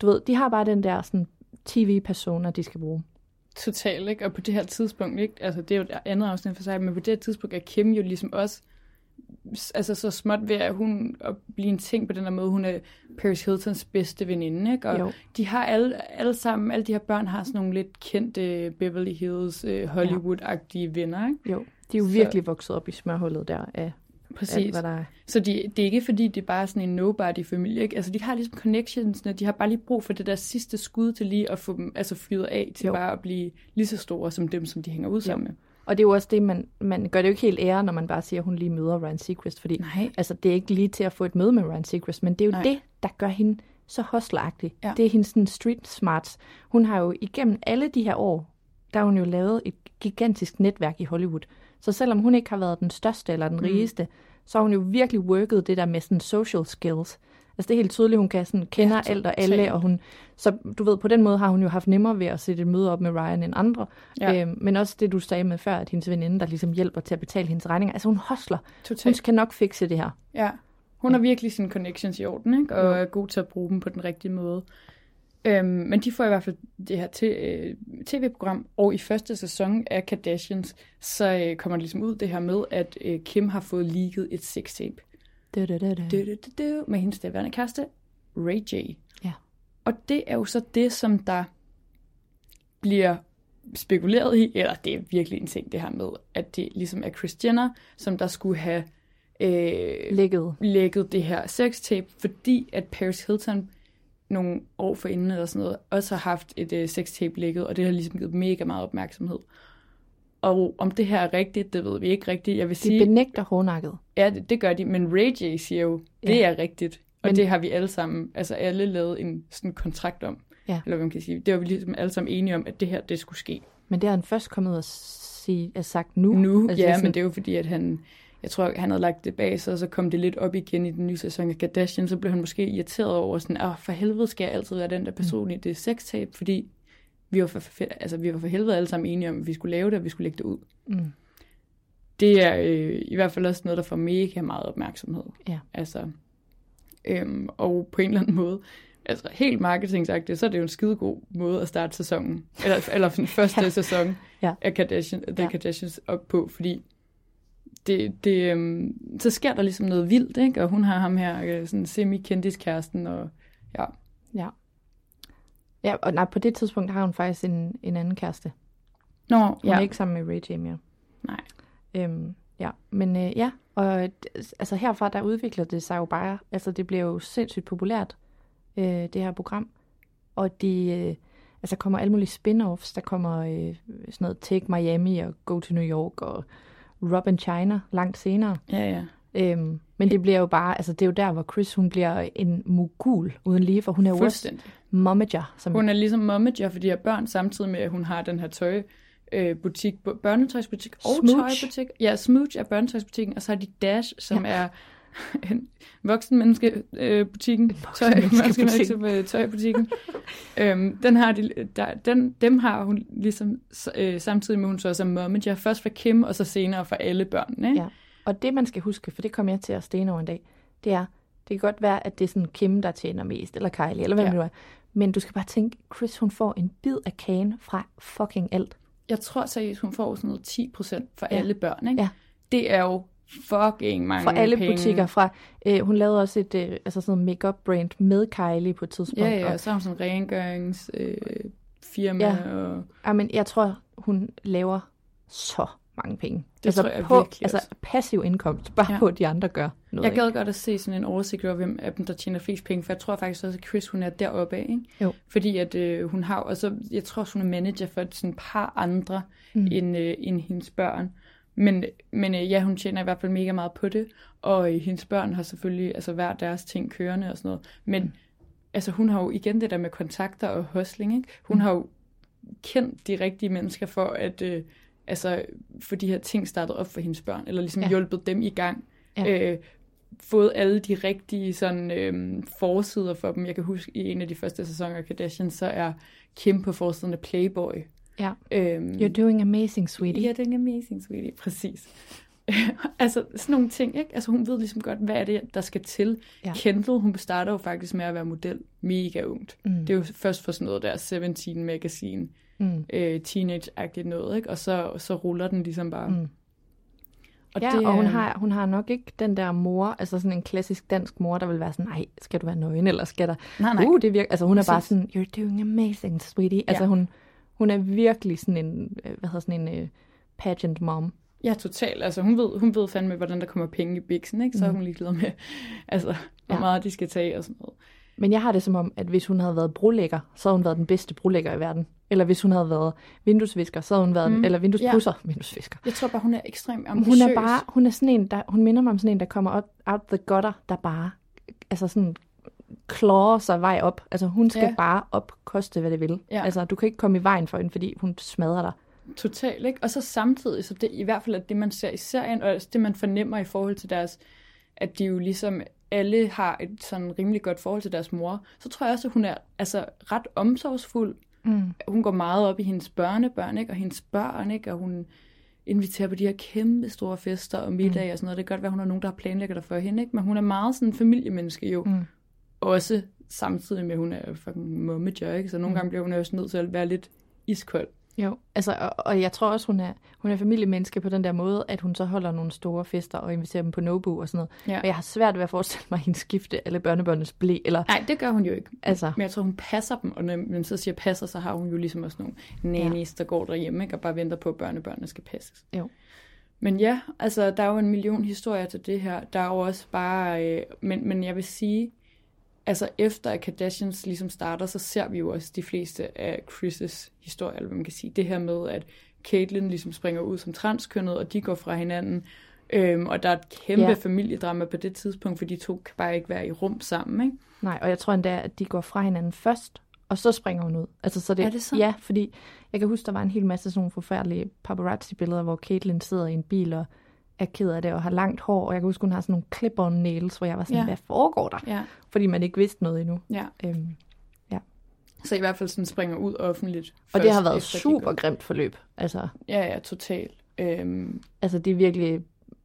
Du ved, de har bare den der sådan, tv-personer, de skal bruge. Totalt, ikke? Og på det her tidspunkt, ikke? Altså, det er jo et andet afsnit for sig, men på det her tidspunkt er Kim jo ligesom også altså så småt ved, at hun at blive en ting på den her måde. Hun er Paris Hiltons bedste veninde, ikke? Og Jo. de har alle, alle sammen, alle de her børn har sådan nogle lidt kendte Beverly Hills, øh, Hollywood-agtige venner, ikke? Jo, de er jo Så- virkelig vokset op i smørhullet der af Præcis. alt, hvad der er. Så de, det er ikke fordi, det er bare sådan en nobody-familie. Ikke? Altså, de har ligesom connectionsne. De har bare lige brug for det der sidste skud til lige at få dem altså, fyret af til Jo. bare at blive lige så store som dem, som de hænger ud sammen med. Og det er jo også det, man, man gør det jo ikke helt ære, når man bare siger, at hun lige møder Ryan Seacrest, fordi Nej. altså, det er ikke lige til at få et møde med Ryan Seacrest, men det er jo Nej. Det, der gør hende så hostleragtig. Ja. Det er hendes sådan, street smarts. Hun har jo igennem alle de her år, der har hun jo lavet et gigantisk netværk i Hollywood. Så selvom hun ikke har været den største eller den rigeste, så har hun jo virkelig worket det der med sådan social skills. Altså det er helt tydeligt, hun kan sådan kender Ja, ja, alt og alle, og hun, så du ved, på den måde har hun jo haft nemmere ved at sætte et møde op med Ryan end andre. Ja. Ja. Øhm, men også det, du sagde med før, at hendes veninde, der ligesom hjælper til at betale hendes regninger. Altså hun hostler. Hun Totalt. skal nok fikse det her. Ja. Hun har virkelig sine connections i orden, ikke? og er god til at bruge dem på den rigtige måde. Øhm, men de får i hvert fald det her øh, tv-program, og i første sæson af Kardashians, så øh, kommer det ligesom ud det her med, at øh, Kim har fået leaget et sextape med hendes daværende kæreste, Ray J. Ja. Og det er jo så det, som der bliver spekuleret i, eller det er virkelig en ting det her med, at det ligesom er Jenner, som der skulle have øh, Lækket. lækket det her sextape, fordi at Paris Hilton nogle år forinden eller sådan noget, også har haft et øh, sextape lækket, og det har ligesom givet mega meget opmærksomhed. Og om det her er rigtigt, det ved vi ikke rigtigt. Jeg vil De sige, benægter hårdnakket. Ja, det, det gør de, men Ray J siger jo, det Ja. er rigtigt. Og Men- det har vi alle sammen, altså alle lavet en sådan kontrakt om. Ja. Eller hvad man kan sige. Det var vi ligesom alle sammen enige om, at det her, det skulle ske. Men det har han først kommet og sige, altså sagt nu. Nu, altså, ja, sådan, men det er jo fordi, at han, jeg tror, han havde lagt det bag sig, og så kom det lidt op igen i den nye sæson af Kardashian, så blev han måske irriteret over sådan, åh, for helvede skal jeg altid være den der person i det sextape, fordi vi var, for, for, altså, vi var for helvede alle sammen enige om, at vi skulle lave det, og vi skulle lægge det ud. Mm. Det er øh, i hvert fald også noget, der får mega meget opmærksomhed. Ja. Altså, øhm, og på en eller anden måde, altså helt marketingsagtigt, så er det jo en skidegod måde at starte sæsonen, eller, eller den første Ja. sæson Ja. af Kardashian, The Ja. Kardashians op på, fordi det, det, øhm, så sker der ligesom noget vildt, ikke? og hun har ham her, øh, sådan semi-kendiskæresten, og ja, Ja. Ja, og nej, på det tidspunkt har hun faktisk en, en anden kæreste. Nå, Hun ja, er ikke sammen med Ray J mere. nej, Øhm, ja, men øh, ja, og altså herfra der udvikler det sig jo bare, altså det bliver jo sindssygt populært, øh, det her program. Og de, øh, altså kommer alle mulige spin-offs, der kommer øh, sådan noget Take Miami og Go to New York og Robin China langt senere. ja, ja. Øhm, men det bliver jo bare, altså det er jo der, hvor Chris hun bliver en mogul uden lige, for hun er jo momager. Som Hun er ligesom momager for de her børn, samtidig med, at hun har den her tøj, øh, butik, bu- børnetøjsbutik og Smooch. tøjbutik. Ja, Smooch er børnetøjsbutikken, og så har de Dash, som ja. er voksenmenneskebutikken. Øh, butikken. tøj, menneske- tøjbutikken. øhm, den har de, der, den, dem har hun ligesom øh, samtidig med, hun så også er momager. Først for Kim, og så senere for alle børnene. Ikke? Ja. Og det, man skal huske, for det kommer jeg til at stene over en dag, det er, det kan godt være, at det er sådan Kim, der tjener mest, eller Kylie, eller hvem Ja. ja. det nu er. Men du skal bare tænke, Chris, hun får en bid af kagen fra fucking alt. Jeg tror seriøst, hun får sådan noget 10% for Ja. alle børn. Ikke? Ja. Det er jo fucking mange Fra alle penge. butikker. Fra, øh, hun lavede også et øh, altså sådan make-up brand med Kylie på et tidspunkt. Ja, ja, Og, så har hun sådan en rengøringsfirma. Øh, firma, Ja. og, ja, men jeg tror, hun laver så mange penge. Det altså tror jeg på, virkelig Altså også. passiv indkomst, bare ja. på, at de andre gør noget. Jeg gad ikke? godt at se sådan en oversigt over, hvem af dem, der tjener flest penge, for jeg tror faktisk også, at Chris, hun er deroppe af, ikke? Jo. Fordi at øh, hun har, og så, jeg tror også, hun er manager for sådan et par andre mm. end, øh, end hendes børn. Men, men øh, ja, hun tjener i hvert fald mega meget på det, og øh, hendes børn har selvfølgelig altså hver deres ting kørende og sådan noget. Men mm. altså, hun har jo igen det der med kontakter og hustling, ikke? Hun mm. har jo kendt de rigtige mennesker for at øh, altså, få de her ting startet op for hendes børn, eller ligesom ja. Hjulpet dem i gang. Ja. Øh, fået alle de rigtige sådan, øh, forsider for dem. Jeg kan huske, i en af de første sæsoner af Kardashian, så er Kim på forsiden af Playboy. Ja. Øhm, You're doing amazing, sweetie. Det er amazing, sweetie. Præcis. altså, sådan nogle ting, ikke? Altså, hun ved ligesom godt, hvad er det, der skal til. Ja. Kendall, hun starter jo faktisk med at være model mega ungt. Mm. Det er jo først for sådan noget der 17 Magazine, Mm. øh, teenage-agtigt noget, ikke? Og så, så ruller den ligesom bare. Mm. Og ja, det, og hun har, hun har nok ikke den der mor, altså sådan en klassisk dansk mor, der vil være sådan, nej, skal du være nøgen, eller skal der... Nej, nej. Uh, det virker, altså hun er bare Præcis. sådan, you're doing amazing, sweetie. Altså Ja. hun, hun er virkelig sådan en, øh, hvad hedder sådan en uh, pageant mom. Ja, totalt. Altså, hun ved, hun ved fandme, hvordan der kommer penge i biksen, ikke? Så er hun ligeglad med, altså, hvor Ja. meget de skal tage og sådan noget. Men jeg har det som om, at hvis hun havde været brolægger, så havde hun været den bedste brolægger i verden. Eller hvis hun havde været vinduesvisker, så havde hun været, mm. eller vinduespusser, ja. vinduesvisker. Jeg tror bare, hun er ekstremt ambitiøs. Hun er bare, hun er sådan en, der, hun minder mig om sådan en, der kommer out the gutter, der bare, altså sådan, klarer sig vej op. Altså hun skal Ja. bare op, koste hvad det vil. Ja. Altså du kan ikke komme i vejen for hende, fordi hun smadrer dig. Totalt, ikke? Og så samtidig, så det i hvert fald er det, man ser i serien, og det, man fornemmer i forhold til deres, at de jo ligesom alle har et sådan rimelig godt forhold til deres mor, så tror jeg også, at hun er altså ret omsorgsfuld. Mm. Hun går meget op i hendes børnebørn, ikke? Og hendes børn, ikke? Og hun inviterer på de her kæmpe store fester og middage og sådan noget. Det kan godt være, hun har nogen, der har planlægget det for hende, ikke? Men hun er meget sådan en familiemenneske jo. Mm. Også samtidig med, at hun er fucking momager, ikke? Så nogle gange bliver hun også nødt til at være lidt iskold. Jo, altså, og, og jeg tror også, hun er, hun er familiemenneske på den der måde, at hun så holder nogle store fester og inviterer dem på Nobu og sådan noget. Ja. Og jeg har svært ved at forestille mig, at hende skifte alle børnebørnenes blæ, eller Nej, det gør hun jo ikke. altså, Men jeg tror, hun passer dem, og når man så siger passer, så har hun jo ligesom også nogle nannies, der går derhjemme, ikke? og bare venter på, at børnebørnene skal passes. jo. Men ja, altså, der er jo en million historier til det her. Der er jo også bare... Øh, men, men jeg vil sige, altså efter at Kardashians ligesom starter, så ser vi jo også de fleste af Chris' historier, eller hvad man kan sige. Det her med, at Caitlyn ligesom springer ud som transkønnet, og de går fra hinanden. Øhm, og der er et kæmpe. Ja. familiedrama på det tidspunkt, for de to kan bare ikke være i rum sammen, ikke? Nej, og jeg tror endda, at de går fra hinanden først, og så springer hun ud. Altså, så det, Er det så? Ja, fordi jeg kan huske, der var en hel masse sådan nogle forfærdelige paparazzi-billeder, hvor Caitlyn sidder i en bil og er ked af det og har langt hår, og jeg kan huske, hun har sådan nogle clip-on nails, hvor jeg var sådan, Ja. ja. hvad foregår der? Ja. Fordi man ikke vidste noget endnu. ja. Øhm, Så i hvert fald sådan springer ud offentligt. og det har været super går- grimt forløb. Altså, Ja, ja, totalt. Øhm, altså, de er virkelig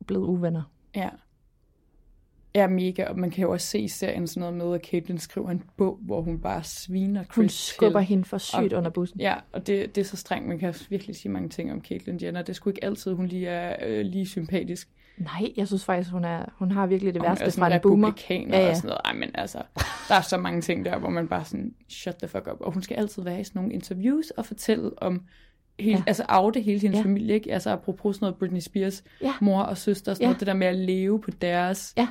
blevet uvenner. ja. Ja, mega. Og man kan jo også se i serien sådan noget med, at Caitlyn skriver en bog, hvor hun bare sviner Chris Hun skubber til. hende for sygt Og- under bussen. Ja, og det, det er så strengt. Man kan virkelig sige mange ting om Caitlyn Jenner. Det er sgu ikke altid, hun lige er øh, lige sympatisk. Nej, jeg synes faktisk, hun, er, hun har virkelig det Og hun værste er fra en boomer. republikaner Ja, ja. og sådan noget. Ej, men altså, der er så mange ting der, hvor man bare sådan, shut the fuck up. Og hun skal altid være i sådan nogle interviews og fortælle om, hele, ja. Altså afde hele hendes. Ja. familie, ikke? Altså apropos sådan noget Britney Spears, Ja. mor og søster, sådan Ja. noget, det der med at leve på deres Ja.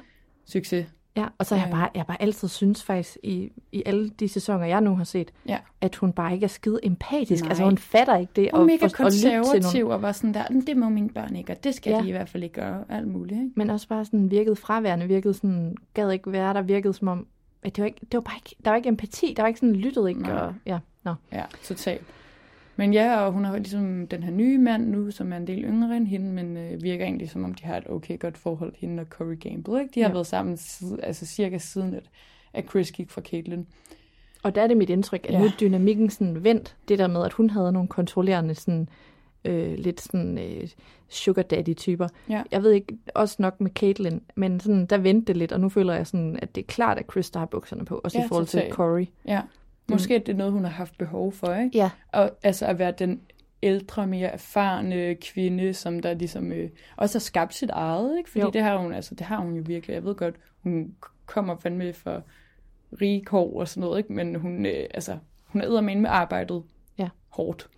Succes. Ja, og så har jeg Ja. bare, jeg bare altid synes faktisk, i, i alle de sæsoner, jeg nu har set, Ja. at hun bare ikke er skide empatisk. Nej. Altså hun fatter ikke det. Og mega for- lytte til nogle- konservativ og var sådan der, "Men det må mine børn ikke, og det skal ja. De i hvert fald ikke gøre, alt muligt. Ikke? Men også bare sådan virkede fraværende, virkede sådan, gad ikke være der, virkede som om, at det var, ikke, det var bare ikke, der var ikke empati, der var ikke sådan, lyttet ikke, Nej. og ja, nå. Ja, totalt. Men ja, og hun har ligesom den her nye mand nu, som er en del yngre end hende, men øh, virker egentlig som om, de har et okay godt forhold, hende og Corey Gamble. Ikke? De har Ja. været sammen siden, altså cirka siden, at, at Chris gik fra Caitlyn. Og der er det mit indtryk, at Ja. nu er dynamikken sådan vendt, det der med, at hun havde nogle kontrollerende sådan, øh, lidt sådan øh, sugar daddy typer. Ja. Jeg ved ikke, også nok med Caitlyn, men sådan, der vendte det lidt, og nu føler jeg sådan, at det er klart, at Chris der har bukserne på, også Ja, i forhold til Corey. Ja. Måske er det noget, hun har haft behov for, ikke? Ja, Og altså at være den ældre, mere erfarne kvinde, som der ligesom øh, også har skabt sit eget, ikke? Fordi Jo. det har hun, altså det har hun jo virkelig. Jeg ved godt, hun kommer fandme for rige kår og sådan noget, ikke? Men hun, øh, altså, hun er med med arbejdet Ja. hårdt.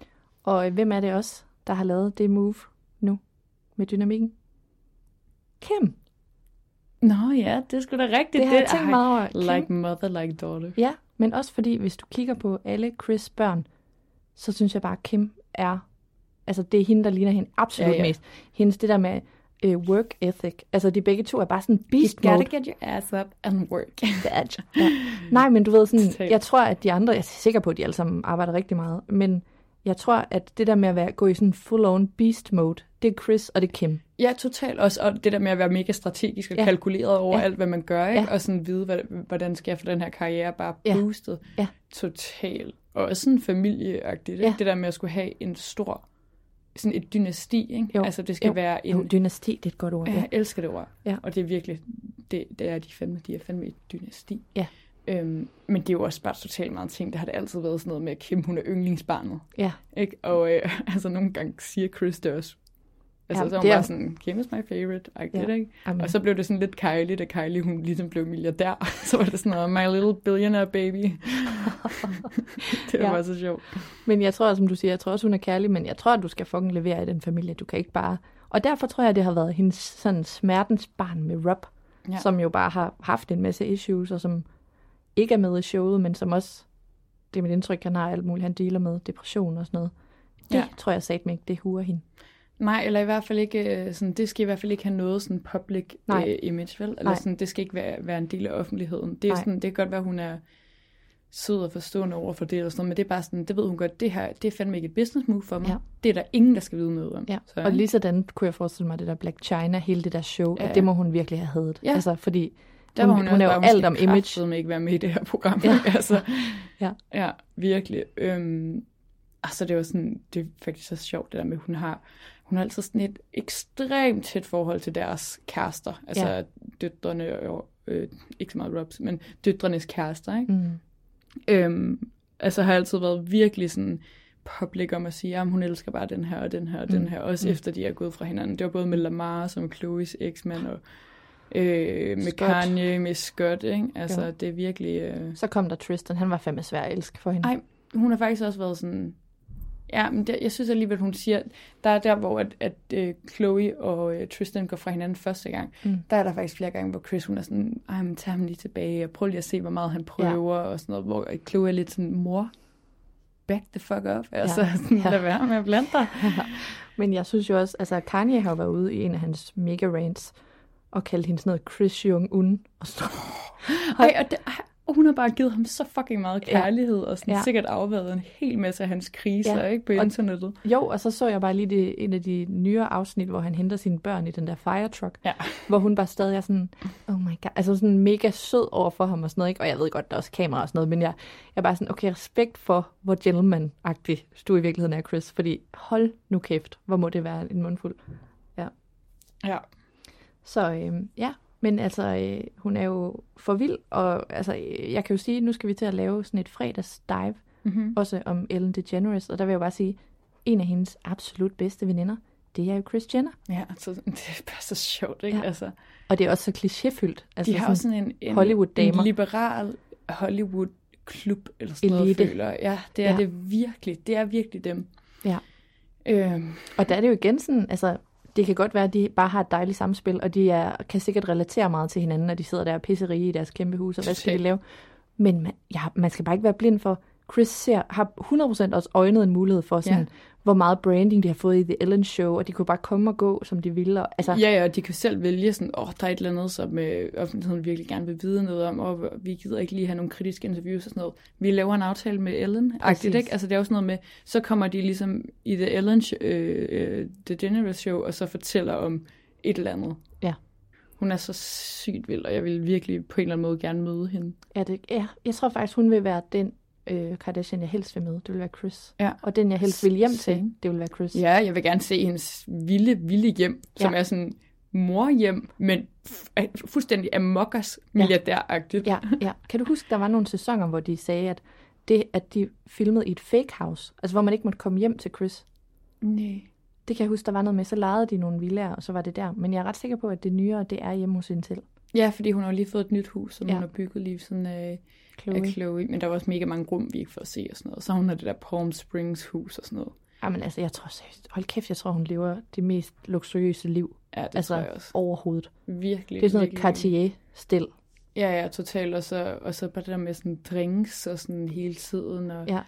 og øh, hvem er det også, der har lavet det move nu? med dynamikken? Kim. Nå ja, det er sgu da rigtigt. Det har jeg tænkt meget over. Kim. Like mother, like daughter. Ja, men også fordi, hvis du kigger på alle Chris' børn, så synes jeg bare, at Kim er... Altså, det er hende, der ligner hende absolut Ja, ja, mest. Hendes det der med øh, work ethic. Altså, de begge to er bare sådan beast You gotta mode. get your ass up and work. Ja. Nej, men du ved sådan, jeg tror, at de andre, jeg er sikker på, at de alle sammen arbejder rigtig meget, men jeg tror, at det der med at være, gå i sådan full-on beast mode, det er Chris og det er Kim. Ja, totalt. Også og det der med at være mega strategisk og ja. Kalkuleret over ja. Alt, hvad man gør, ikke? Ja. Og sådan vide, hvad, hvordan skal jeg få den her karriere bare Ja. boostet. Ja. Totalt. Og også sådan familieagtigt. Ja. Det der med at skulle have en stor, sådan et dynasti. Ikke? Jo. Altså det skal Jo. være en... Jo, dynasti, det er et godt ord. Ja, Ja. jeg elsker det ord. Ja. Og det er virkelig, det, det er de fandme, de er fandme et dynasti. Ja. Øhm, men det er jo også bare totalt meget ting. Det har det altid været sådan noget med, at Kim, hun er yndlingsbarnet. ja. Ikke? Og øh, altså nogle gange siger Chris det også. Altså Ja, så er hun det er- bare sådan, Kim is my favorite, I get Ja. ikke? Amen. Og så blev det sådan lidt Kylie, da Kylie hun ligesom blev milliardær. så var det sådan noget, my little billionaire baby. det var Ja. så sjovt. Men jeg tror, som du siger, jeg tror også, hun er kærlig, men jeg tror, at du skal fucking levere i den familie. Du kan ikke bare... Og derfor tror jeg, det har været hendes sådan smertens barn med Rob, ja. som jo bare har haft en masse issues, og som ikke er med i showet, men som også, det er mit indtryk, han har alt muligt, han dealer med depression og sådan noget. Det Ja. ja. tror jeg sagt mig ikke, det huer hende. Nej, eller i hvert fald ikke, øh, sådan, det skal i hvert fald ikke have noget sådan public Nej. øh, image, vel? Eller Nej. sådan, det skal ikke være, være en del af offentligheden. Det, er Nej. sådan, det kan godt være, hun er sød og forstående over for det, eller sådan noget, men det er bare sådan, det ved hun godt, det her, det er fandme ikke et business move for mig. Ja. Det er der ingen, der skal vide noget om. Ja. Så, Så, og lige sådan kunne jeg forestille mig, det der Black China, hele det der show, Ja, ja. ja. at det må hun virkelig have hadet. Ja. Altså, fordi Der var hun, hun, hun, hun er jo alt om image. kraftedeme ikke være med i det her program. Ja. altså, Ja. ja, virkelig. Øhm, altså, det var sådan, det er faktisk så sjovt, det der med, hun har, hun har altid sådan et ekstremt tæt forhold til deres kærester. Altså, Ja. døtrene og, øh, ikke så meget Robs, men døtrenes kærester, ikke? Mm. Øhm, altså, har altid været virkelig sådan public om at sige, at hun elsker bare den her og den her og den Mm. her, også Mm. efter de er gået fra hinanden. Det var både med Lamar, som Chloe's eksmand, og øh, med Scott. Kanye, med Scott, ikke? Altså, Jo. det er virkelig... Øh... Så kom der Tristan, han var fandme svær at elske for hende. Ej, hun har faktisk også været sådan... Ja, men det, jeg synes alligevel, hun siger... Der er der, hvor at, at øh, Chloe og øh, Tristan går fra hinanden første gang. Mm. Der er der faktisk flere gange, hvor Chris hun er sådan... Ej, men tag ham lige tilbage, og prøv lige at se, hvor meget han prøver, ja. og sådan noget. Hvor Chloe er lidt sådan, mor, back the fuck up. Altså, ja. sådan, Ja. lad være med at blande dig. Men jeg synes jo også, altså Kanye har været ude i en af hans mega rants, og kaldt hende sådan noget Chris Jong-un. Og sådan Ej, og det, ej, og hun har bare givet ham så fucking meget Ja. kærlighed, og sådan Ja. sikkert afværet en hel masse af hans kriser, Ja. ikke, på Og- internettet. Jo, og så så jeg bare lige det, en af de nyere afsnit, hvor han henter sine børn i den der fire truck, Ja. hvor hun bare stadig er sådan, oh my god, altså sådan mega sød over for ham og sådan noget, ikke? Og jeg ved godt, der er også kamera og sådan noget, men jeg, jeg er bare sådan, okay, respekt for, hvor gentleman-agtig du i virkeligheden er, Chris, fordi hold nu kæft, hvor må det være en mundfuld. Ja. Så øhm, ja, men altså, øh, hun er jo for vild, og altså, øh, jeg kan jo sige, nu skal vi til at lave sådan et fredags dive, Mm-hmm. også om Ellen DeGeneres, og der vil jeg bare sige, en af hendes absolut bedste veninder, det er jo Chris Jenner. Ja, så, det er bare så sjovt, ikke? Ja. Altså, Og det er også så klichéfyldt. Altså de har også sådan en, en Hollywood-damer. En liberal Hollywood-klub, eller sådan noget, Elite. føler jeg. Ja, det er Ja. det virkelig. Det er virkelig dem. Ja. Øhm, Og der er det jo igen sådan, altså, det kan godt være, at de bare har et dejligt samspil, og de er, kan sikkert relatere meget til hinanden, når de sidder der og pisserige i deres kæmpe hus, og hvad skal de lave? Men man, ja, man skal bare ikke være blind for, Chris ser, har 100% også øjnet en mulighed for, sådan, Ja. hvor meget branding de har fået i The Ellen Show, og de kunne bare komme og gå, som de ville. Og, altså, ja, ja, og de kan selv vælge sådan, åh, oh, der er et eller andet, som øh, offentligheden virkelig gerne vil vide noget om, og vi gider ikke lige have nogle kritiske interviews og sådan noget. Vi laver en aftale med Ellen, Præcis. ikke? Altså det er også noget med, så kommer de ligesom i The Ellen, øh, øh, The Generous Show, og så fortæller om et eller andet. Ja. Hun er så sygt vild, og jeg vil virkelig på en eller anden måde gerne møde hende. Ja, det, ja, jeg tror faktisk, hun vil være den øh, Kardashian, jeg helst vil med. Det vil være Chris. Ja. Og den, jeg helst vil hjem til, det vil være Chris. Ja, jeg vil gerne se hendes vilde, vilde hjem, som Ja. er sådan morhjem, men fuldstændig amokkers milliardæragtigt. Ja, ja. Kan du huske, der var nogle sæsoner, hvor de sagde, at det, at de filmede i et fake house, altså hvor man ikke måtte komme hjem til Chris, Nej. det kan jeg huske, der var noget med, så lejede de nogle villaer, og så var det der. Men jeg er ret sikker på, at det nyere, det er hjemme hos Intel. Ja, fordi hun har lige fået et nyt hus, som Ja. hun har bygget lige sådan af, Chloe. af Chloe. Men der var også mega mange rum, vi ikke får at se og sådan noget. Så hun har det der Palm Springs hus og sådan noget. Jamen altså, jeg tror seriøst, hold kæft, jeg tror, hun lever det mest luksuriøse liv. Ja, det altså, tror jeg også. overhovedet. Virkelig. Det er sådan noget. Cartier-stil. Ja, ja, totalt. Og så, og så bare det der med sådan drinks og sådan hele tiden. Og, Ja.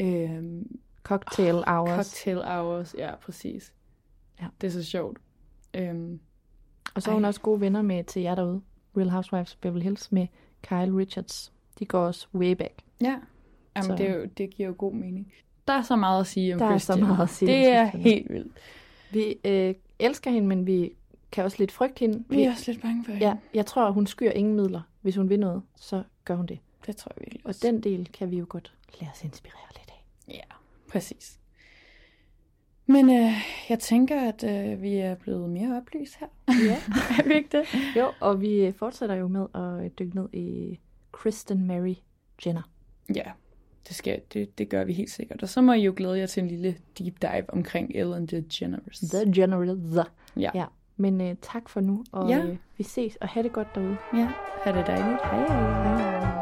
øhm, Cocktail hours. cocktail hours. Ja, præcis. Ja. Det er så sjovt. Øhm, Og så er hun Ej. også gode venner med til jer derude. Real Housewives Beverly Hills med Kyle Richards. De går også way back. ja, Jamen, Så- det, er jo, det giver jo god mening. Der er så meget at sige om Der er så Christian. meget at sige om Det er Christian. helt vildt. Vi øh, elsker hende, men vi kan også lidt frygte hende. Vi er også lidt bange for hende. Ja, jeg tror, hun skyr ingen midler. Hvis hun vil noget, så gør hun det. Det tror jeg virkelig Og den del kan vi jo godt lade os inspirere lidt af. Ja, præcis. Men øh, jeg tænker, at øh, vi er blevet mere oplyst her. Ja. er vi ikke det? Jo, og vi fortsætter jo med at dykke ned i Kristen Mary Jenner. Ja, det, skal, det, det gør vi helt sikkert. Og så må I jo glæde jer til en lille deep dive omkring Ellen DeGeneres. The Generals. Ja. ja. Men øh, tak for nu, og Ja. øh, vi ses, og have det godt derude. ja, ha' det dejligt. Hej. Hej.